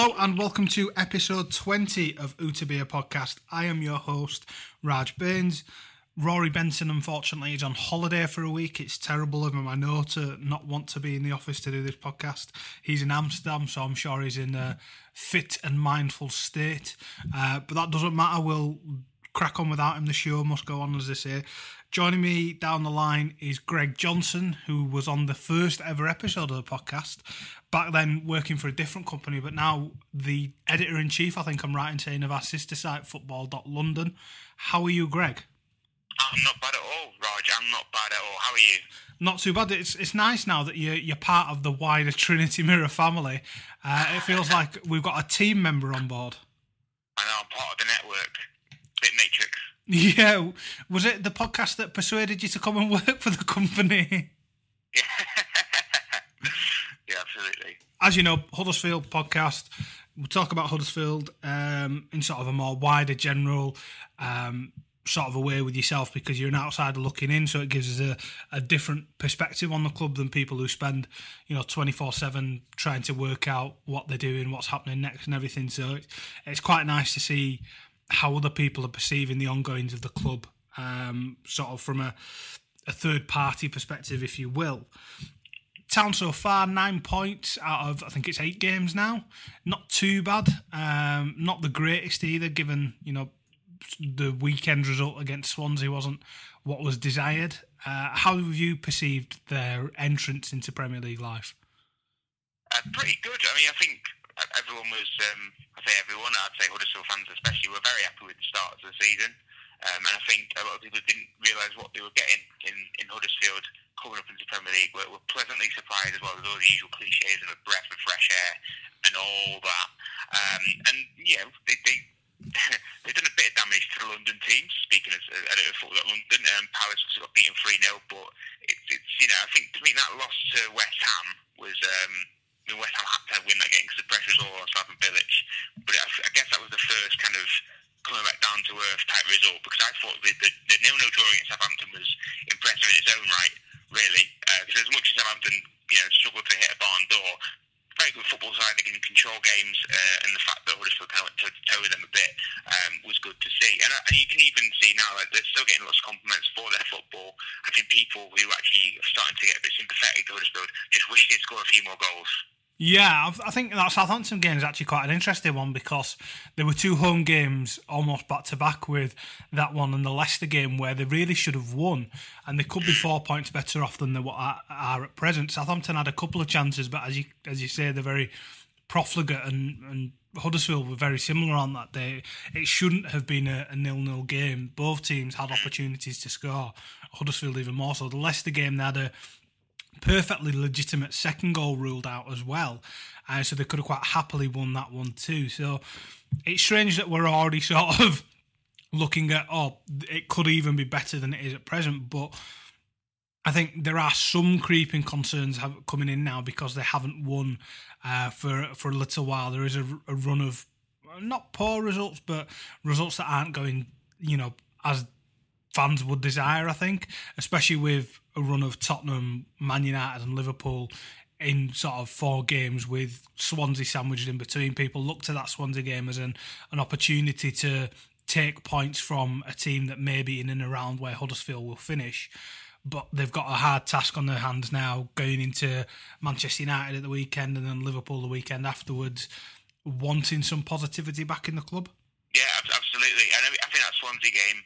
Hello and welcome to episode 20 of Utabia podcast. I am your host, Raj Baines. Rory Benson, unfortunately, is on holiday for a week. It's terrible of him, I know, to not want to be in the office to do this podcast. He's in Amsterdam, so I'm sure he's in a fit and mindful state. Uh, but that doesn't matter. We'll crack on without him. The show must go on, as they say. Joining me down the line is Greg Johnson, who was on the first ever episode of the podcast. Back then, working for a different company, but now the editor in chief, I think I'm right in saying, of our sister site, football.london. How are you, Greg? I'm not bad at all, Raj. I'm not bad at all. How are you? Not too bad. It's it's nice now that you're you're part of the wider Trinity Mirror family. Uh, it feels like we've got a team member on board. I know I'm part of the network. Bit Matrix. Yeah, was it the podcast that persuaded you to come and work for the company? yeah, absolutely. As you know, Huddersfield podcast. We'll talk about Huddersfield um, in sort of a more wider, general um, sort of a way with yourself because you're an outsider looking in, so it gives us a, a different perspective on the club than people who spend, you know, 24 7 trying to work out what they're doing, what's happening next, and everything. So it's, it's quite nice to see how other people are perceiving the ongoings of the club, um, sort of from a, a third party perspective, if you will. Town so far, nine points out of I think it's eight games now. Not too bad. Um, not the greatest either, given you know the weekend result against Swansea wasn't what was desired. Uh, how have you perceived their entrance into Premier League life? Uh, pretty good. I mean, I think everyone was, um, I say everyone, I'd say Huddersfield fans especially, were very happy with the start of the season. Um, and I think a lot of people didn't realise what they were getting in, in Huddersfield coming up into the Premier League. Were, were pleasantly surprised as well with all the usual cliches of a breath of fresh air and all that. Um, and, yeah, they, they they've done a bit of damage to the London team. Speaking as a editor for London, um, Palace got beaten three 0 but it's, it's you know I think to me that loss to West Ham was. Um, West Ham had to win that game because the pressure was all on Slaven Bilic. But I, guess that was the first kind of coming back down to earth type result because I thought the, the, the nil-nil draw against Southampton was impressive in its own right, really. Because uh, as much as Southampton, you know, struggled to hit a barn door, very good football side. They can control games, uh, and the fact that Huddersfield kind of toe to toe with them a bit um, was good to see. And, uh, and you can even see now that they're still getting lots of compliments for their football. I think people who actually are starting to get a bit sympathetic to Huddersfield just wish they'd score a few more goals. Yeah, I think that Southampton game is actually quite an interesting one because there were two home games almost back to back with that one and the Leicester game where they really should have won, and they could be four points better off than they are at present. Southampton had a couple of chances, but as you as you say, they're very profligate, and, and Huddersfield were very similar on that day. It shouldn't have been a, a nil-nil game. Both teams had opportunities to score. Huddersfield even more so. The Leicester game, they had a perfectly legitimate second goal ruled out as well. Uh, so they could have quite happily won that one too. So it's strange that we're already sort of looking at, oh, it could even be better than it is at present. But I think there are some creeping concerns have, coming in now because they haven't won uh, for for a little while. There is a, a run of not poor results, but results that aren't going, you know, as fans would desire, I think, especially with a run of Tottenham, Man United, and Liverpool in sort of four games with Swansea sandwiched in between. People look to that Swansea game as an, an opportunity to take points from a team that may be in and around where Huddersfield will finish. But they've got a hard task on their hands now going into Manchester United at the weekend and then Liverpool the weekend afterwards, wanting some positivity back in the club. Yeah, absolutely. And I think that Swansea game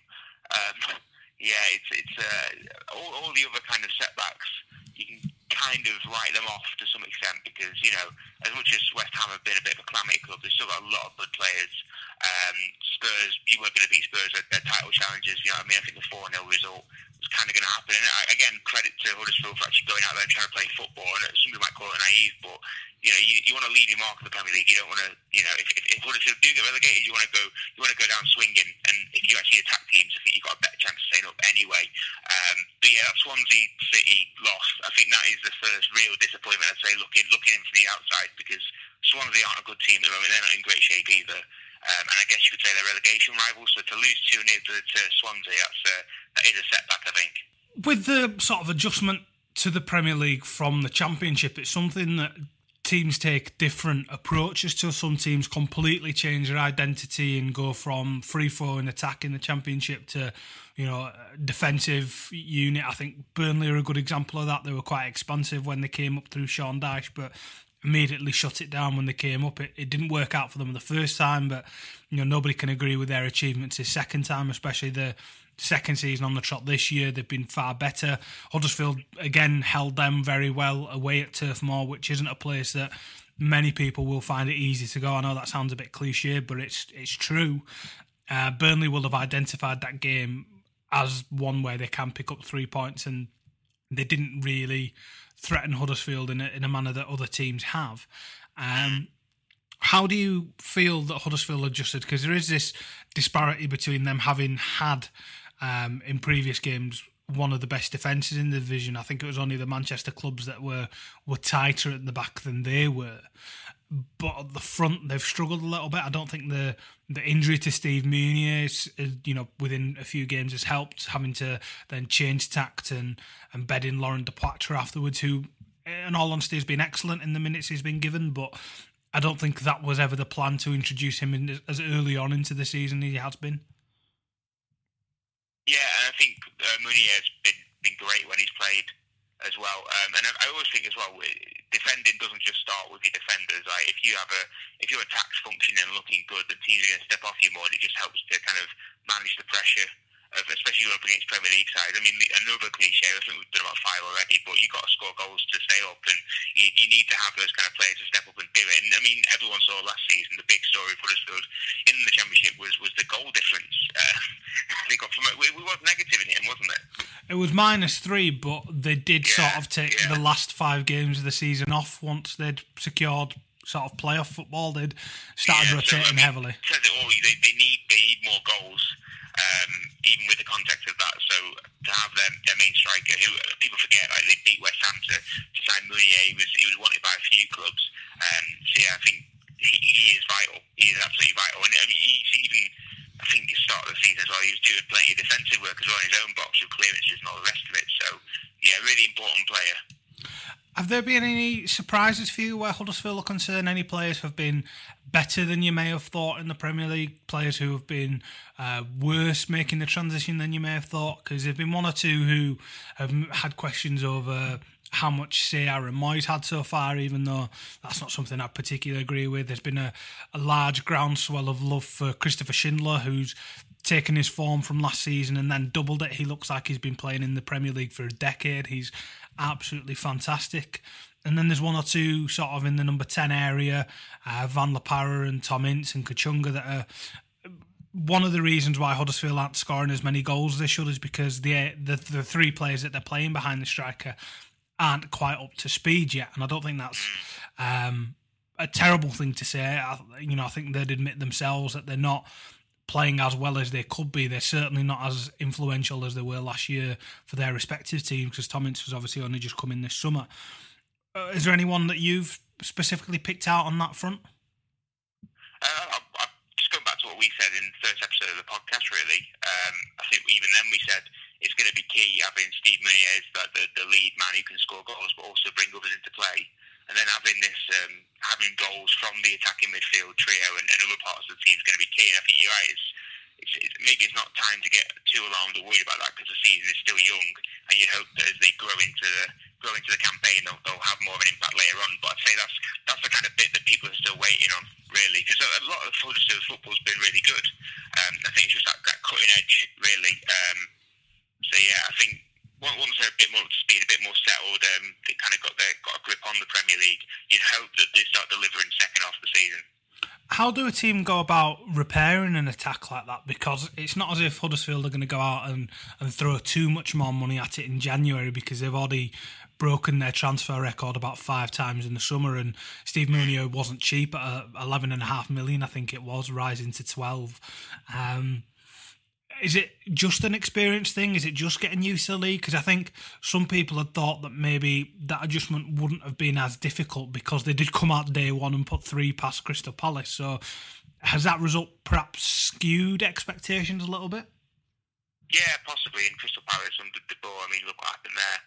um, yeah, it's it's uh, all, all the other kind of setbacks. You can kind of write them off to some extent because you know, as much as West Ham have been a bit of a calamity club, they've still got a lot of good players. Um, Spurs, you weren't going to beat Spurs at their title challenges. You know what I mean? I think the 4 0 result was kind of going to happen. And again, credit to Huddersfield for actually going out there and trying to play football. And some people might call it naive, but you know, you, you want to leave your mark in the Premier League. You don't want to, you know, if, if, if Huddersfield do get relegated, you want to go, you want to go down swinging. And if you actually attack teams, I think you've got a better chance of staying up anyway. Um, but yeah, Swansea City loss. I think that is the first real disappointment. I'd say looking looking in from the outside because Swansea aren't a good team at the moment. They're not in great shape either. Um, and I guess you could say they're relegation rivals. So to lose two 0 to, to Swansea, that's a, that is a setback. I think. With the sort of adjustment to the Premier League from the Championship, it's something that teams take different approaches to. Some teams completely change their identity and go from free flowing attack in the championship to, you know, defensive unit. I think Burnley are a good example of that. They were quite expansive when they came up through Sean Dyche, but immediately shut it down when they came up. It, it didn't work out for them the first time, but you know nobody can agree with their achievements the second time, especially the second season on the trot this year. They've been far better. Huddersfield again held them very well away at Turf Moor, which isn't a place that many people will find it easy to go. I know that sounds a bit cliche, but it's it's true. Uh, Burnley will have identified that game as one where they can pick up three points, and they didn't really threaten Huddersfield in a, in a manner that other teams have. Um, how do you feel that Huddersfield adjusted? Because there is this disparity between them having had um, in previous games one of the best defences in the division. I think it was only the Manchester clubs that were were tighter at the back than they were. But at the front, they've struggled a little bit. I don't think the the injury to Steve Mounié, you know, within a few games has helped. Having to then change tact and and bed in Depoitre afterwards, who, in all honesty, has been excellent in the minutes he's been given. But I don't think that was ever the plan to introduce him in, as early on into the season as he has been. Yeah, and I think uh, Munier has been been great when he's played as well. Um, and I, always think as well, defending doesn't just start with your defenders. Like if you have a if your attack's functioning and looking good, the teams are going to step off you more. And it just helps to kind of manage the pressure especially up against Premier League side. I mean, another cliche. I think we've done about five already, but you've got to score goals to stay up, and you, you need to have those kind of players to step up and do it. And I mean, everyone saw last season the big story for Huddersfield in the Championship was was the goal difference. Uh, they got from it. We, we was negative in him, wasn't it? It was minus three, but they did yeah, sort of take yeah. the last five games of the season off once they'd secured sort of playoff football. They'd started yeah, rotating so, I mean, heavily. Says it all. They, they need they need more goals um, even with the context of that. So to have um, them, their main striker, who uh, people forget, like they beat West Ham to, to sign Mounié, he was he was wanted by a few clubs. Um, so yeah, I think he, he is vital. He is absolutely vital, and I mean, he's even. I think the start of the season as well, he was doing plenty of defensive work as well in his own box with clearances and all the rest of it. So yeah, really important player. Have there been any surprises for you where Huddersfield are concerned? Any players have been better than you may have thought in the Premier League? Players who have been uh, worse making the transition than you may have thought? Because there have been one or two who have had questions over how much say Aaron Mooy's had so far, even though that's not something I particularly agree with. There's been a, a large groundswell of love for Christopher Schindler, who's taken his form from last season and then doubled it. He looks like he's been playing in the Premier League for a decade. He's absolutely fantastic. And then there's one or two sort of in the number 10 area, uh, Van La Parra and Tom Ince and Kachunga that are one of the reasons why Huddersfield aren't scoring as many goals as they should is because the, the the three players that they're playing behind the striker aren't quite up to speed yet, and I don't think that's um, a terrible thing to say. I, you know, I think they'd admit themselves that they're not playing as well as they could be. They're certainly not as influential as they were last year for their respective teams because Tom Ince was obviously only just come in this summer. Uh, is there anyone that you've specifically picked out on that front? Uh, I, just going back to what we said in the first episode of the podcast, really. Um, I think even then we said it's going to be key having Steve Mounié as the, the, lead man who can score goals but also bring others into play and then having this um, having goals from the attacking midfield trio and, and other parts of the team is going to be key. And I think you're right. It's, it's, it's, maybe it's not time to get too alarmed or worried about that because the season is still young, and you hope that as they grow into the grow into the campaign, they'll, they'll have more of an impact later on. But I'd say that's that's the kind of bit that people are still waiting on, really, a lot of the Huddersfield football's been really good. Um, I think it's just that, that cutting edge, really. Um, so yeah, I think once they're a bit more up to speed, a bit more settled, um, they kind of got their got a grip on the Premier League. You'd hope that they start delivering second half of the season. How do a team go about repairing an attack like that? Because it's not as if Huddersfield are going to go out and, and throw too much more money at it in January because they've already broken their transfer record about five times in the summer. And Steve Mounié wasn't cheap at uh, eleven and a half million, I think it was, rising to twelve. Um, is it just an experience thing? Is it just getting used to the league? Because I think some people had thought that maybe that adjustment wouldn't have been as difficult because they did come out day one and put three past Crystal Palace. So has that result perhaps skewed expectations a little bit? Yeah, possibly. In Crystal Palace under De Boer, I mean, look what happened there.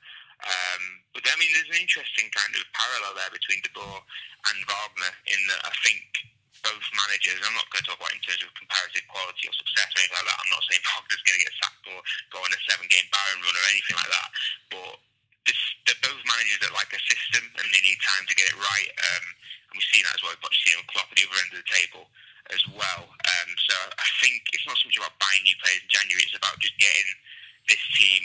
Um, but I mean, there's an interesting kind of parallel there between De Boer and Wagner in that I think both managers, I'm not going to talk about in terms of comparative quality or success or anything like that. I'm not saying Wagner's going to get sacked or go on a seven game Bayern run or anything like that. But this, they're both managers that like a system and they need time to get it right. Um, and we've seen that as well We've with Pochettino and Klopp at the other end of the table as well. Um, so I think it's not so much about buying new players in January, it's about just getting this team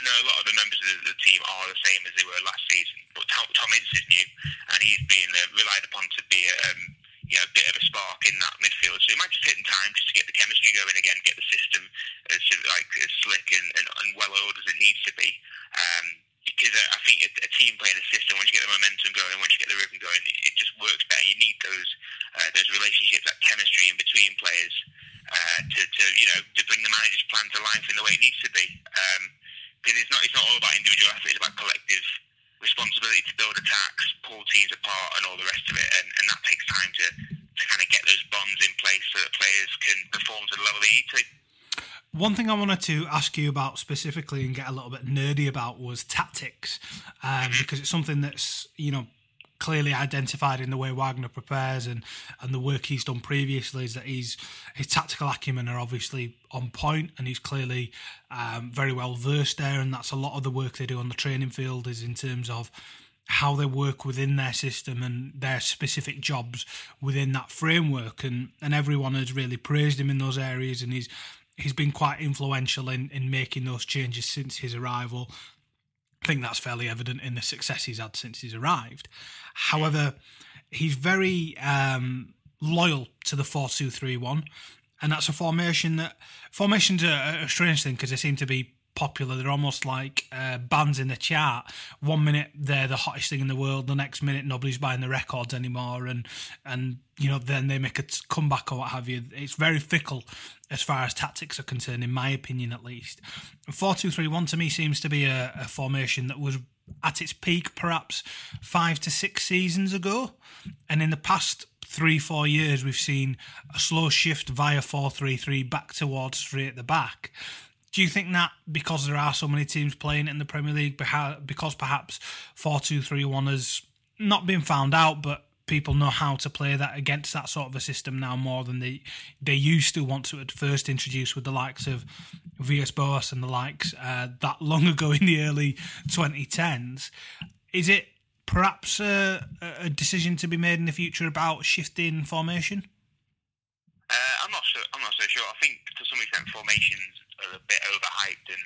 I know a lot of the members of the team are the same as they were last season but Tom, Tom Ince is new and he's being uh, relied upon to be um, you know, a bit of a spark in that midfield. So it might just take time just to get the chemistry going again get the system as like as slick and, and, and well oiled as it needs to be. Um, because I think a, a team playing a system once you get the momentum going once you get the rhythm going it, it just works better. You need those uh, those relationships that chemistry in between players uh, to, to you know to bring the manager's plan to life in the way it needs to be. Because um, it's not it's not all about individual effort; it's about collective responsibility to build attacks, pull teams apart, and all the rest of it. And, and that takes time to to kind of get those bonds in place so that players can perform to the level they need to. One thing I wanted to ask you about specifically and get a little bit nerdy about was tactics, um, because it's something that's you know clearly identified in the way Wagner prepares and, and the work he's done previously is that he's his tactical acumen are obviously on point and he's clearly um, very well versed there. And that's a lot of the work they do on the training field is in terms of how they work within their system and their specific jobs within that framework. And and everyone has really praised him in those areas. And he's he's been quite influential in in making those changes since his arrival I think that's fairly evident in the success he's had since he's arrived. However, he's very um, loyal to the 4 2 3 1. And that's a formation that formations are a strange thing because they seem to be popular. They're almost like uh, bands in the chart. One minute they're the hottest thing in the world, the next minute nobody's buying the records anymore, and and you know then they make a comeback or what have you. It's very fickle as far as tactics are concerned, in my opinion at least. Four two three one to me seems to be a, a formation that was at its peak perhaps five to six seasons ago, and in the past three, four years, we've seen a slow shift via 4 3 3 back towards three at the back. Do you think that because there are so many teams playing in the Premier League, because perhaps 4 2 3 1 has not been found out, but people know how to play that against that sort of a system now more than they they used to want to at first introduce with the likes of Villas Boas and the likes uh, that long ago in the early 2010s? Is it perhaps a, a decision to be made in the future about shifting formation? Uh, I'm not so. I'm not so sure. I think to some extent formations are a bit overhyped and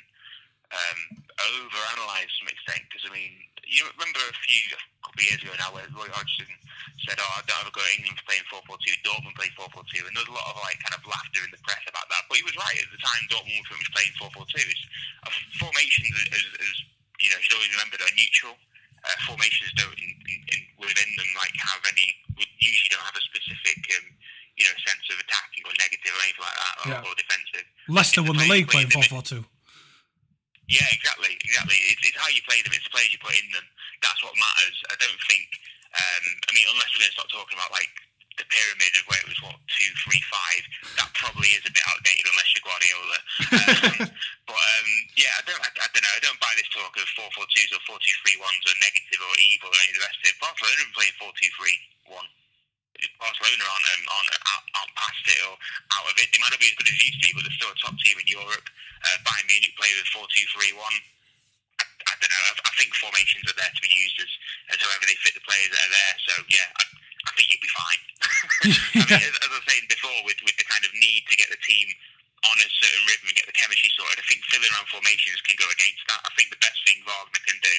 um, overanalyzed to some extent. Because I mean, you remember a few a couple of years ago now where Roy Hodgson said, "Oh, I don't ever go to England for playing 4-4-2. Dortmund play 4-4-2," and there was a lot of like kind of laughter in the press about that. But he was right at the time. Dortmund was playing 4-4-2. It's, uh, formations, as, you know, he's always remembered, are neutral uh, formations don't in, in, in, within them like have any usually don't have a specific um, you know sense of attacking or negative or anything like that or, yeah. or defensive. Leicester won the league playing four four two. Yeah, exactly, exactly. It's, it's how you play them. It's the players you put in them. That's what matters. I don't think. Um, I mean, unless we're going to start talking about like the pyramid of where it was what two, three, five. That probably is a bit outdated unless you're Guardiola. Um, but um, yeah, I don't, I, I, don't know. I don't buy this talk of four four twos or four two three ones or negative or evil or any of the rest of it. Barcelona have been playing four two three one. Barcelona aren't, um, aren't, aren't past it or out of it. They might not be as good as used to be, but they're still a top team in Europe. Uh, Bayern Munich play with four two three one. I, I don't know. I, I think formations are there to be used as, as however they fit the players that are there. So yeah. I, I think you'll be fine. I mean, as, as I was saying before, with, with the kind of need to get the team on a certain rhythm and get the chemistry sorted, I think filling around formations can go against that. I think the best thing Wagner can do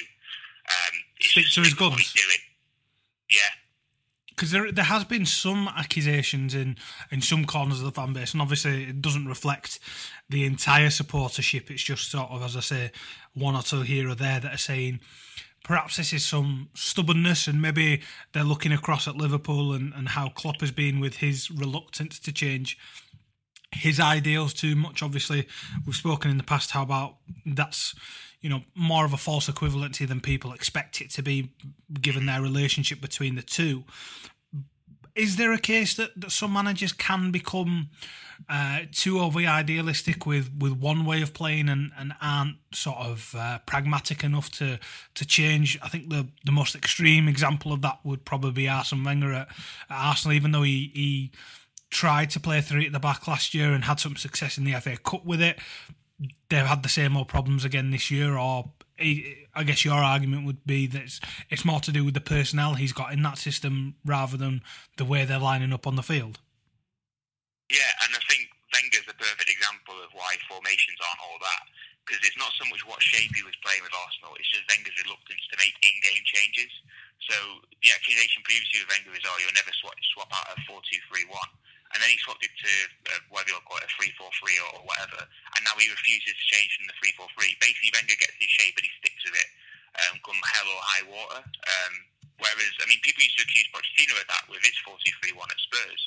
um, is stick to his guns. Yeah. Because there there has been some accusations in in some corners of the fan base, and obviously it doesn't reflect the entire supportership. It's just sort of, as I say, one or two here or there that are saying perhaps this is some stubbornness, and maybe they're looking across at Liverpool and, and how Klopp has been with his reluctance to change his ideals too much. Obviously, we've spoken in the past how about that's you know more of a false equivalency than people expect it to be, given their relationship between the two. Is there a case that, that some managers can become uh, too overly idealistic with, with one way of playing and, and aren't sort of uh, pragmatic enough to to change? I think the the most extreme example of that would probably be Arsene Wenger at, at Arsenal, even though he, he tried to play three at the back last year and had some success in the FA Cup with it. They've had the same old problems again this year, or I guess your argument would be that it's, it's more to do with the personnel he's got in that system rather than the way they're lining up on the field. Yeah, and I think Wenger's a perfect example of why formations aren't all that. Because it's not so much what shape he was playing with Arsenal, it's just Wenger's reluctance to make in-game changes. So the accusation previously with Wenger is, oh, you'll never swap, swap out a 4-2-3-1 and then he swapped it to uh, whatever you'll call it, a three-four-three or, or whatever, and now he refuses to change from the three-four-three. Basically, Wenger gets his shape, but he sticks with it, um, come hell or high water. Um, whereas, I mean, people used to accuse Pochettino of that with his four-two-three-one at Spurs,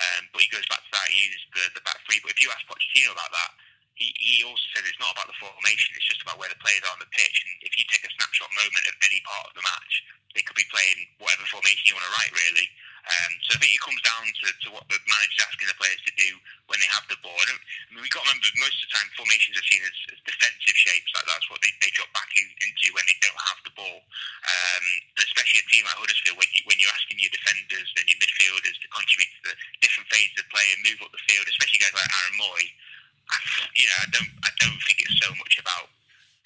um, but he goes back to that. He uses the, the back three. But if you ask Pochettino about that, he, he also says it's not about the formation; it's just about where the players are on the pitch. And if you take a snapshot moment of any part of the match, they could be playing whatever formation you want to write, really. Um, so I think it comes down to, to what the manager's asking the players to do when they have the ball. I, mean, we've got to remember most of the time formations are seen as, as defensive shapes. Like that's what they, they drop back in, into when they don't have the ball. Um, and especially a team like Huddersfield, when, you, when you're asking your defenders and your midfielders to contribute to the different phases of play and move up the field, especially guys like Aaron Mooy, I, you know, I don't, I don't think it's so much about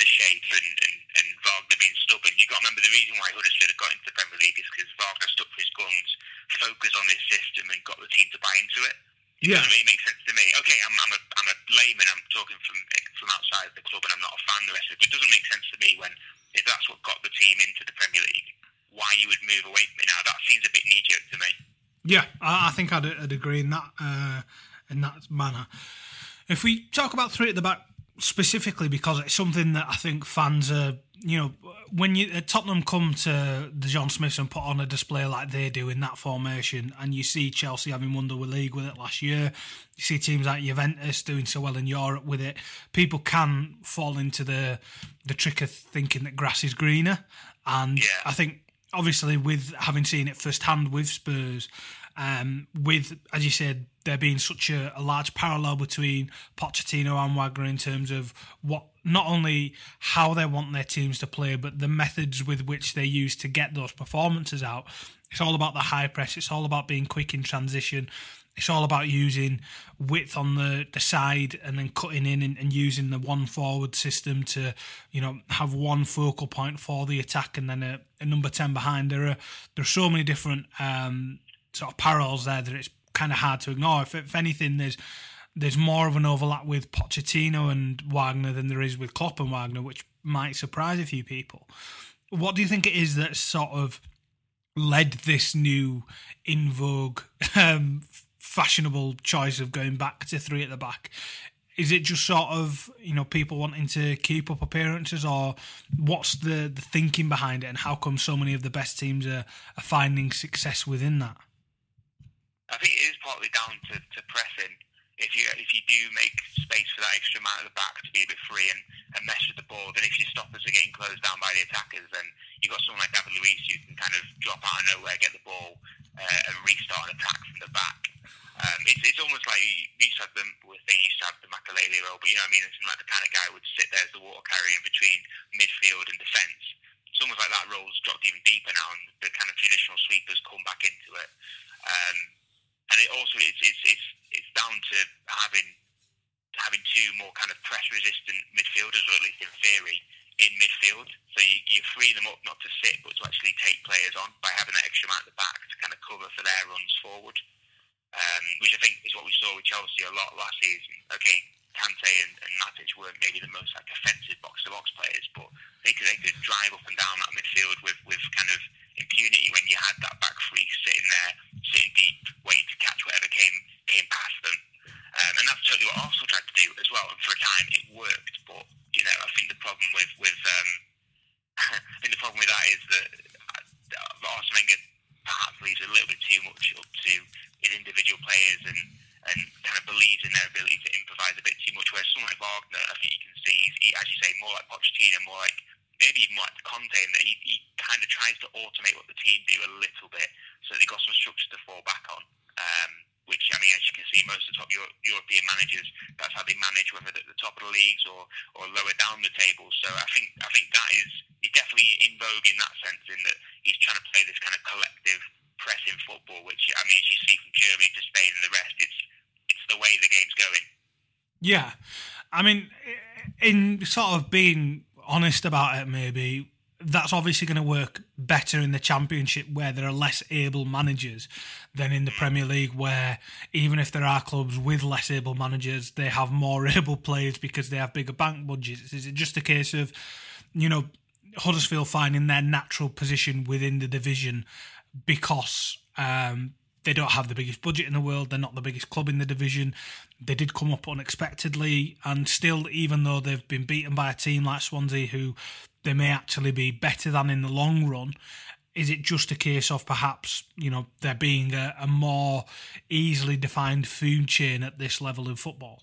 the shape and, and, and Wagner being stubborn. You've got to remember the reason why Huddersfield have got into the Premier League is because Wagner stuck to his guns, focused on this system, and got the team to buy into it. It yeah. doesn't really make sense to me. Okay, I'm, I'm, a, I'm a layman, I'm talking from from outside the club, and I'm not a fan of the rest of it. But it doesn't make sense to me when, if that's what got the team into the Premier League, why you would move away from it now. That seems a bit knee jerk to me. Yeah, I, I think I'd, I'd, agree in that uh, in that manner. If we talk about three at the back specifically because it's something that I think fans are, you know, when you uh, Tottenham come to the John Smiths and put on a display like they do in that formation, and you see Chelsea having won the league with it last year, you see teams like Juventus doing so well in Europe with it. People can fall into the the trick of thinking that grass is greener, and yeah. I think obviously with having seen it firsthand with Spurs um, with, as you said, there being such a, a, large parallel between Pochettino and Wagner in terms of what not only how they want their teams to play, but the methods with which they use to get those performances out. It's all about the high press. It's all about being quick in transition. It's all about using width on the, the side and then cutting in and, and, using the one forward system to, you know, have one focal point for the attack and then a, a number ten behind. There are there are so many different um, sort of parallels there that it's kind of hard to ignore. If, if anything, there's there's more of an overlap with Pochettino and Wagner than there is with Klopp and Wagner, which might surprise a few people. What do you think it is that sort of led this new in vogue, um, fashionable choice of going back to three at the back? Is it just sort of you know people wanting to keep up appearances, or what's the the thinking behind it, and how come so many of the best teams are, are finding success within that? I think it is partly down to, to pressing. If you if you do make space for that extra man at the back to be a bit free and, and mess with the ball, then if your stoppers are getting closed down by the attackers, then you've got someone like David Luiz who can kind of drop out of nowhere, get the ball, uh, and restart an attack from the back. Um, it's, it's almost like you used to have them, they used to have the Makelele role, but you know what I mean? It's like the kind of guy who would sit there as the water carrier in between midfield and defence. It's almost like that role's dropped even deeper now, and the kind of traditional sweepers come back into it. Um, and it also it's it's it's, it's down to having having two more kind of press resistant midfielders, or at least in theory, in midfield. So you, you free them up not to sit, but to actually take players on by having that extra man at the back to kind of cover for their runs forward. Um, which I think is what we saw with Chelsea a lot last season. Okay, Kante and, and Matic weren't maybe the most like offensive box to box players, but they could they could drive up and down that midfield with with kind of impunity when you had that back three sitting there, sitting deep, waiting to catch whatever came came past them. Um, and that's totally what Arsenal do as well. And for a time, it worked. But you know, I think the problem with with um, I think the problem with that is that uh, Arsene Wenger perhaps leaves a little bit too much up to his individual players and and kind of believes in their ability to improvise a bit too much. Whereas someone like Wagner, I think you can see, he's, he, as you say, more like Pochettino, more like maybe even like Conte, in that he, he kind of tries to automate what the team do a little bit, so they've got some structure to fall back on. Um, which I mean, as you can see, most of the top Euro- European managers, manage, whether at the top of the leagues or, or lower down the table. So I think I think that is he's definitely in vogue in that sense, in that he's trying to play this kind of collective pressing football, which I mean, as you see from Germany to Spain and the rest, it's it's the way the game's going. Yeah, I mean, in sort of being honest about it, maybe that's obviously going to work better in the championship where there are less able managers than in the Premier League where even if there are clubs with less able managers they have more able players because they have bigger bank budgets is it just a case of you know Huddersfield finding their natural position within the division because um, they don't have the biggest budget in the world. They're not the biggest club in the division. They did come up unexpectedly, and still, even though they've been beaten by a team like Swansea, who they may actually be better than in the long run, is it just a case of perhaps you know there being a, a more easily defined food chain at this level of football?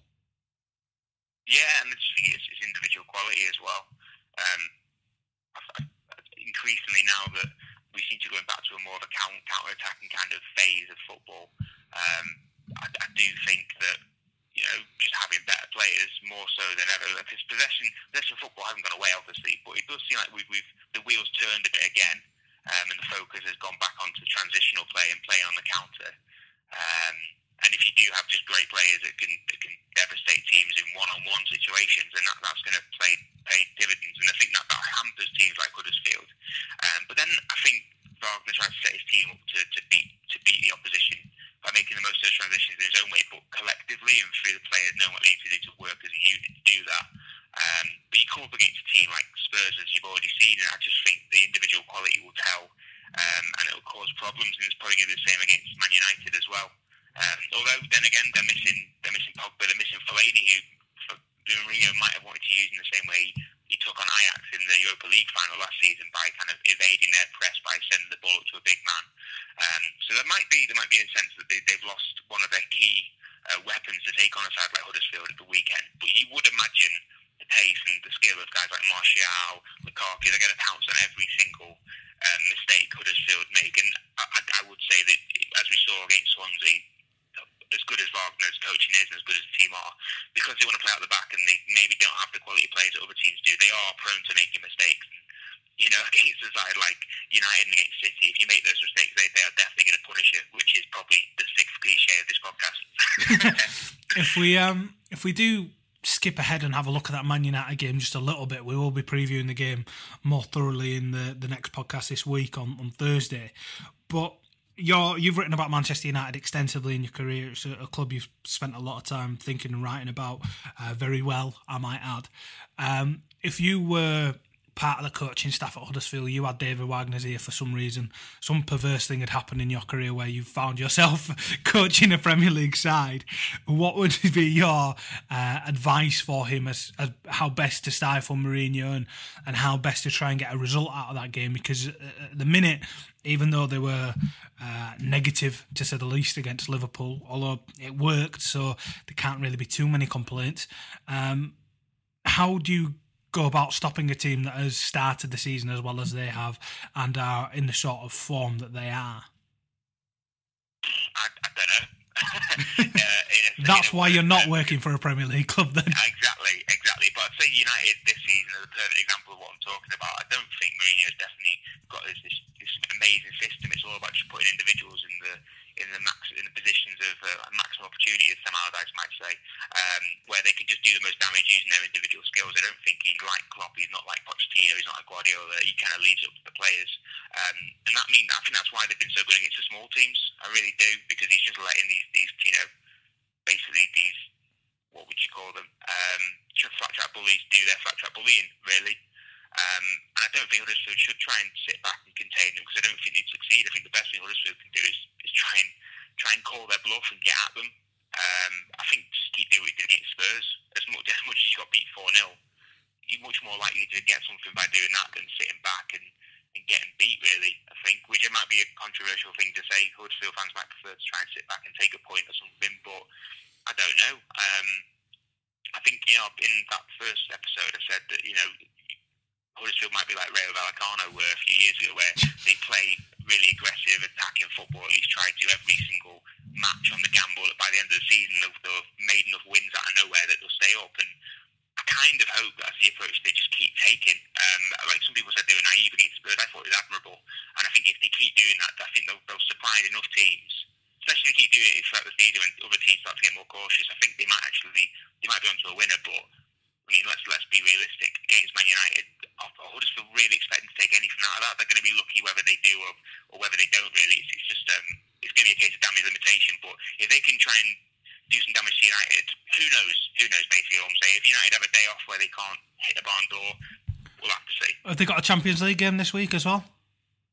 Yeah, and it's, it's, it's individual quality as well. Um, increasingly now that we seem to be going back to a more of a counter attacking kind of phase of football. Um, I, I do think that you know just having better players more so than ever. Because possession possession football hasn't gone away, obviously, but it does seem like we've, we've the wheels turned a bit again, um, and the focus has gone back onto transitional play and playing on the counter. Um, and if you do have just great players that can that can devastate teams in one-on-one situations, and that, that's going to play pay dividends. And I think that that hampers teams like Huddersfield. Um, but then I think Wagner tries to set his team up to, to beat to beat the opposition by making the most of those transitions in his own way, but collectively and through the players knowing what they need to do to work as a unit to do that. Um, but you come up against a team like Spurs, as you've already seen, and I just think the individual quality will tell, um, and it will cause problems. And it's probably going to be the same against Man United as well. Um, although then again, they're missing they're missing Pogba, they're missing Fellaini, who Mourinho might have wanted to use in the same way he took on Ajax in the Europa League final last season by kind of evading their press by sending the ball up to a big man. Um, so there might be there might be a sense that they, they've lost one of their key uh, weapons to take on a side like Huddersfield at the weekend. But you would imagine the pace and the skill of guys like Martial, Lukaku, they're going to pounce on every single um, mistake Huddersfield make. And I, I would say that as we saw against Swansea, as good as Wagner's coaching is and as good as the team are, because they want to play out the back and they maybe don't have the quality players that other teams do, they are prone to making mistakes. You know, against a side like United and against City, if you make those mistakes, they, they are definitely going to punish you, which is probably the sixth cliche of this podcast. if we um if we do skip ahead and have a look at that Man United game just a little bit. We will be previewing the game more thoroughly in the, the next podcast this week on, on Thursday. But you're, you've written about Manchester United extensively in your career. It's a, a club you've spent a lot of time thinking and writing about uh, very well, I might add. Um, if you were part of the coaching staff at Huddersfield, you had David Wagner's here for some reason. Some perverse thing had happened in your career where you found yourself coaching a Premier League side. What would be your uh, advice for him as, as, how best to stifle Mourinho and, and how best to try and get a result out of that game? Because at the minute, even though they were uh, negative to say the least against Liverpool, although it worked, so there can't really be too many complaints. Um, how do you go about stopping a team that has started the season as well as they have and are in the sort of form that they are? I, I don't know. uh, That's why you're not working for a Premier League club then. Exactly, exactly. But I'd say United this season is a perfect example of what I'm talking about. I don't think Mourinho's definitely got this, this, this amazing system. It's all about just putting individuals in the in the max in the positions of uh, maximum opportunity, as Sam Allardyce might say, um, where they can just do the most damage using their individual skills. I don't think he's like Klopp. He's not like Pochettino. He's not like Guardiola. He kind of leaves it up to the players, um, and that means I think that's why they've been so good against the small teams. I really do because he's just letting these these you know basically these what would you call them um, flat track bullies do their flat track bullying really. Um, and I don't think Huddersfield should try and sit back and contain them because I don't think they'd succeed. I think the best thing Huddersfield can do is, is try and try and call their bluff and get at them. Um, I think just keep doing what you did against Spurs. As much, as much as you got beat 4 0, you're much more likely to get something by doing that than sitting back and, and getting beat, really. I think, which it might be a controversial thing to say. Huddersfield fans might prefer to try and sit back and take a point or something, but I don't know. Um, I think, you know, in that first episode, I said that, you know, Huddersfield might be like Rayo Vallecano were a few years ago, where they play really aggressive, attacking football, at least try to every single match on the gamble. By the end of the season, they've, they've made enough wins out of nowhere that they'll stay up. And I kind of hope that's the approach they just keep taking. Um, like some people said they were naive against Spurs, I thought it was admirable. And I think if they keep doing that, I think they'll, they'll supply enough teams especially if they keep doing it throughout the season when other teams start to get more cautious. I think they might actually they might be onto a winner, but I mean let's let's be realistic. Against Man United, I Huddersfield really expecting to take anything out of that. They're going to be lucky whether they do or, or whether they don't. Really, it's, it's just um, it's going to be a case of damage limitation. But if they can try and do some damage to United, who knows? Who knows? Basically, what I'm saying. If United have a day off where they can't hit the barn door, we'll have to see. Have they got a Champions League game this week as well?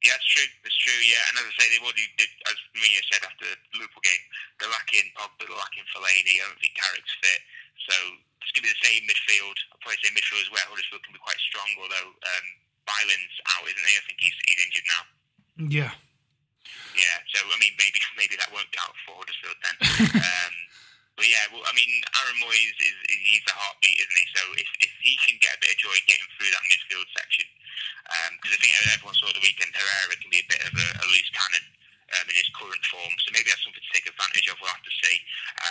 Yeah, it's true. It's true. Yeah, and as I say, they've already, did, as Maria said after the Liverpool game, they're lacking Pogba, they're lacking Fellaini. I don't think Carrick's fit, so it's going to be the same midfield. I'll probably say midfield as well. Huddersfield can be quite strong, although um, Byland's out, isn't he? I think he's he's injured now. Yeah. Yeah. So I mean, maybe maybe that won't count for Huddersfield then. um, but yeah, well, I mean, Aaron Mooy's is, is he's the heartbeat, isn't he? So if, if he can get a bit of joy getting through that midfield section, because um, I think everyone saw the weekend Herrera can be a bit of a, a loose cannon um, in his current form. So maybe that's something to take advantage of. We'll have to see.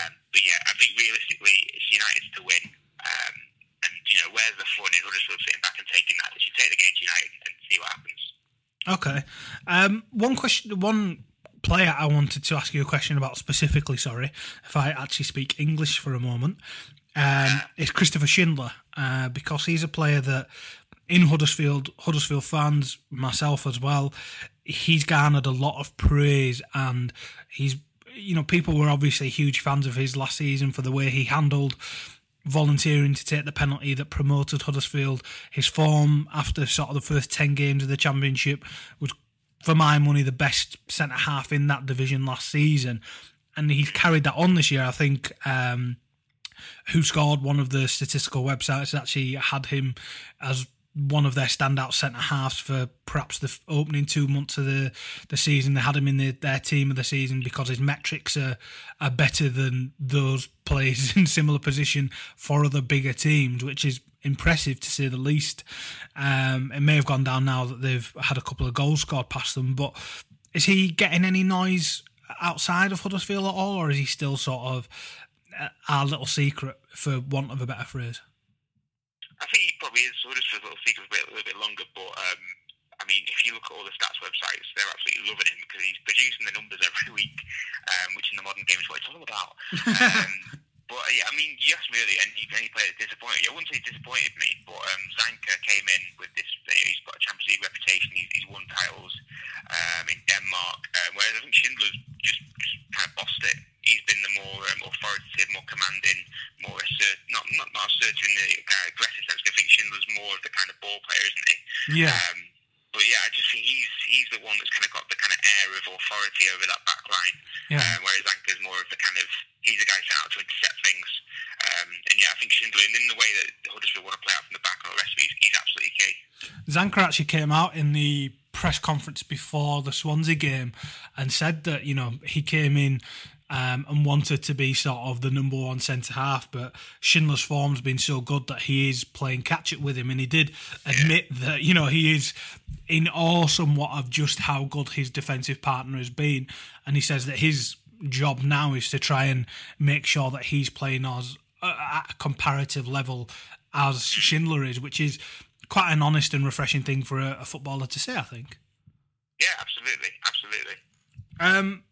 Um, but yeah, I think realistically, it's United's to win. Um, and you know, where's the fun in Huddersfield sitting back and taking that? They should take the game to United and see what happens. Okay. Um, one question. One player I wanted to ask you a question about specifically. Sorry, if I actually speak English for a moment, um, is Christopher Schindler uh, because he's a player that in Huddersfield, Huddersfield fans, myself as well, he's garnered a lot of praise and he's you know people were obviously huge fans of his last season for the way he handled volunteering to take the penalty that promoted Huddersfield. His form after sort of the first 10 games of the Championship was, for my money, the best centre half in that division last season. And he's carried that on this year. I think um, WhoScored one of the statistical websites, actually had him as one of their standout centre halves for perhaps the opening two months of the, the season. They had him in the, their team of the season because his metrics are, are better than those players in similar position for other bigger teams, which is impressive to say the least. Um, it may have gone down now that they've had a couple of goals scored past them, but is he getting any noise outside of Huddersfield at all, or is he still sort of our little secret, for want of a better phrase? I think he probably is sort of a little secret for a little bit longer, but um, I mean, if you look at all the stats websites, they're absolutely loving him because he's producing the numbers every week, um, which in the modern game is what it's all about. um, but yeah, I mean, you asked me earlier, and you any player disappointed? I wouldn't say disappointed me, but um, Zanka came in with this. He's got a Champions League reputation. He's, he's won titles um, in Denmark, uh, whereas I think Schindler's just, just kind of bossed it. He's been the more um, authoritative, more commanding, more assert, not not not assertive in the kind of aggressive sense. I think Schindler's more of the kind of ball player, isn't he? Yeah. Um, but yeah, I just think he's he's the one that's kind of got the kind of air of authority over that back line. Yeah. Uh, whereas Zanka's more of the kind of he's the guy sent out to intercept things. Um, and yeah, I think Schindler, and in the way that Huddersfield want to play out from the back and all the rest of it, he's, he's absolutely key. Zanka actually came out in the press conference before the Swansea game and said that you know he came in um, and wanted to be sort of the number one centre half, but Schindler's form's been so good that he is playing catch up with him, and he did admit that you know he is in awe somewhat of just how good his defensive partner has been, and he says that his job now is to try and make sure that he's playing as at a comparative level as Schindler is, which is quite an honest and refreshing thing for a, a footballer to say, I think. Yeah, absolutely, absolutely. Um,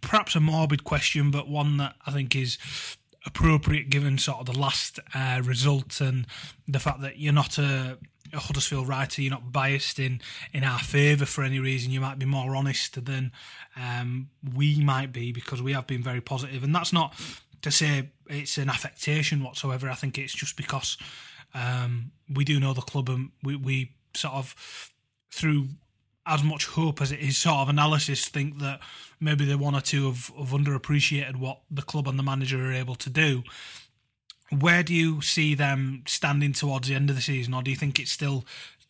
perhaps a morbid question, but one that I think is appropriate given sort of the last uh, result and the fact that you're not a, a Huddersfield writer, you're not biased in in our favour for any reason. You might be more honest than um, we might be because we have been very positive, and that's not to say it's an affectation whatsoever. I think it's just because um, we do know the club and we, we sort of through as much hope as it is sort of analysis, think that maybe the one or two have, have underappreciated what the club and the manager are able to do. Where do you see them standing towards the end of the season, or do you think it's still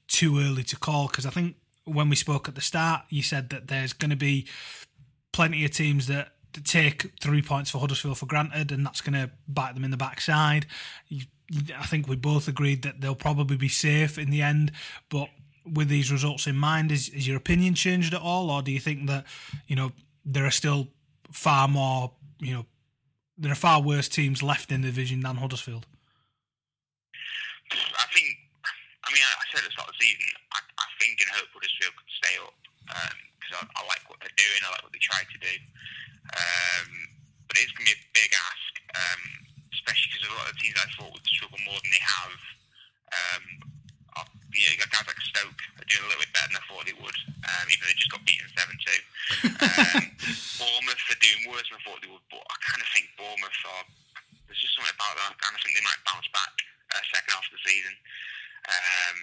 too early to call? Because I think when we spoke at the start, you said that there's going to be plenty of teams that take three points for Huddersfield for granted, and that's going to bite them in the backside. I think we both agreed that they'll probably be safe in the end, but with these results in mind, is, is your opinion changed at all, or do you think that you know there are still far more you know there are far worse teams left in the division than Huddersfield? I think. I mean, I said at the start of the season, I, I think and hope Huddersfield could stay up because um, I, I, like what they're doing. I like what they try to do. Um, but it's going to be a big ask, um, especially because a lot of the teams I thought would struggle more than they have. You know, guys like Stoke are doing a little bit better than I thought they would, um, even though they just got beaten 7 2. Um, Bournemouth are doing worse than I thought they would, but I kind of think Bournemouth are. There's just something about that. I kind of think they might bounce back uh, second half of the season. Um,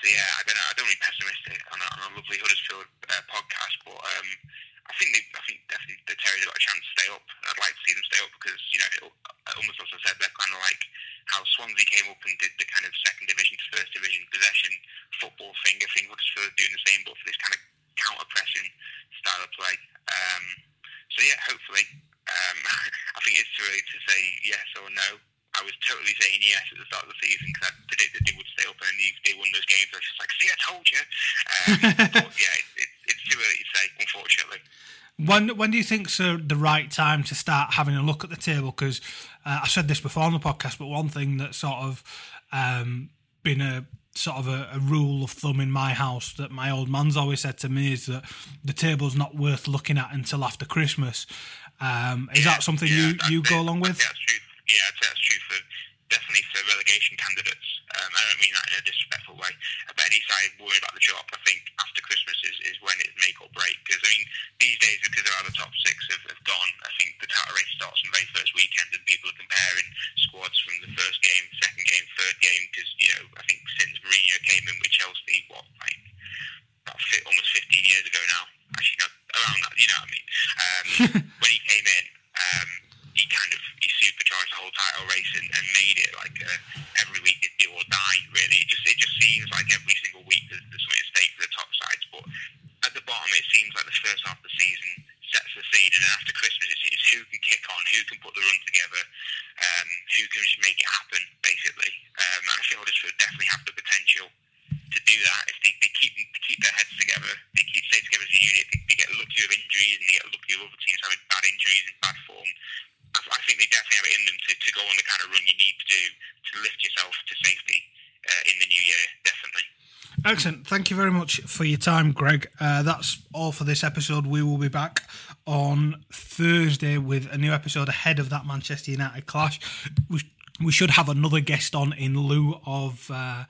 so yeah, I don't know. I don't really pessimistic on a, on a lovely Huddersfield uh, podcast, but um, I think they, I think definitely the Terriers have got a chance to stay up. I'd like to see them stay up because you know, it, almost as I said, they're kind of like how Swansea came up and did the kind of second division to first division possession football thing. I think Huddersfield doing the same, but for this kind of counter pressing style of play. Um, so yeah, hopefully. Um, I think it's too early to say yes or no. I was totally saying yes at the start of the season because I predicted they would stay up and they, won those games. I was just like, see, I told you. Um, but yeah, it, it, it's too early to say, unfortunately. When when do you think's the, the right time to start having a look at the table? Because uh, I said this before on the podcast, but one thing that sort of um, been a sort of a, a, rule of thumb in my house that my old man's always said to me is that the table's not worth looking at until after Christmas. Um, is yeah, that something yeah, you, you go along with? That's true. Yeah, I'd say that's true for definitely for relegation candidates. Um, I don't mean that in a disrespectful way. But any side worried about the drop, I think after Christmas is, is when it's make or break. Because I mean, these days because they're out of the top six have, have gone. I think the title race starts from the very first weekend, and people are comparing squads from the first game, second game, third game. Because you know, I think since Mourinho came in with Chelsea, what like about almost 15 years ago now. Actually, not around that. You know what I mean? Um, when he came in. Um, he kind of he supercharged the whole title race and, and made it like a, every week is do or die. Really, it just it just seems like every single week there's, there's something at stake for the top sides. But at the bottom, it seems like the first half of the season sets the scene, and then after Christmas, it's, it's who can kick on, who can put the run together, um, who can just make it happen, basically. Um, and I think Huddersfield definitely have the potential to do that if they, they keep keep their heads together, they keep stay together as a unit. They, they get lucky with injuries and they get lucky with other teams having bad injuries and bad form. I think they definitely have it in them to, to go on the kind of run you need to do to lift yourself to safety uh, in the new year, definitely. Excellent. Thank you very much for your time, Greg. Uh, that's all for this episode. We will be back on Thursday with a new episode ahead of that Manchester United clash. We, we should have another guest on in lieu of uh,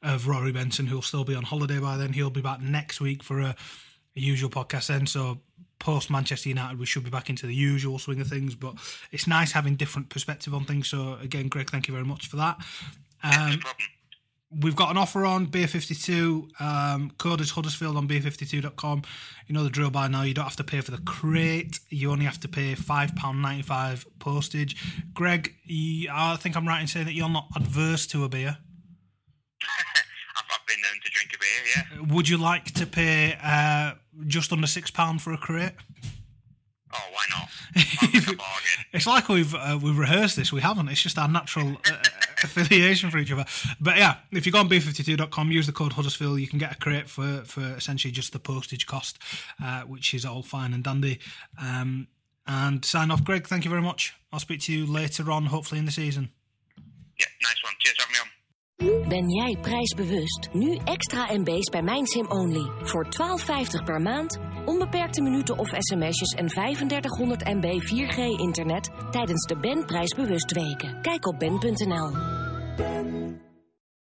of Rory Benson, who'll still be on holiday by then. He'll be back next week for a, a usual podcast then. So post Manchester United, we should be back into the usual swing of things. But it's nice having different perspective on things. So again, Greg, thank you very much for that. Um, no problem. We've got an offer on Beer 52. Um, code is Huddersfield on beer52.com. You know the drill by now. You don't have to pay for the crate. You only have to pay £5.95 postage. Greg, you, I think I'm right in saying that you're not adverse to a beer. I've been known to drink a beer, yeah. Would you like to pay uh, just under £6 for a crate? Oh, why not? it's like we've uh, we've rehearsed this. We haven't. It's just our natural uh, affiliation for each other. But yeah, if you go on beer52.com, use the code Huddersfield, you can get a crate for, for essentially just the postage cost, uh, which is all fine and dandy. Um, and sign off, Greg. Thank you very much. I'll speak to you later on, hopefully in the season. Yeah, nice one. Cheers, have me on. Ben jij prijsbewust? Nu extra MB's bij MijnSim Only. Voor 12,50 per maand, onbeperkte minuten of sms'jes en 3500 MB 4G internet tijdens de Ben Prijsbewust weken. Kijk op ben.nl.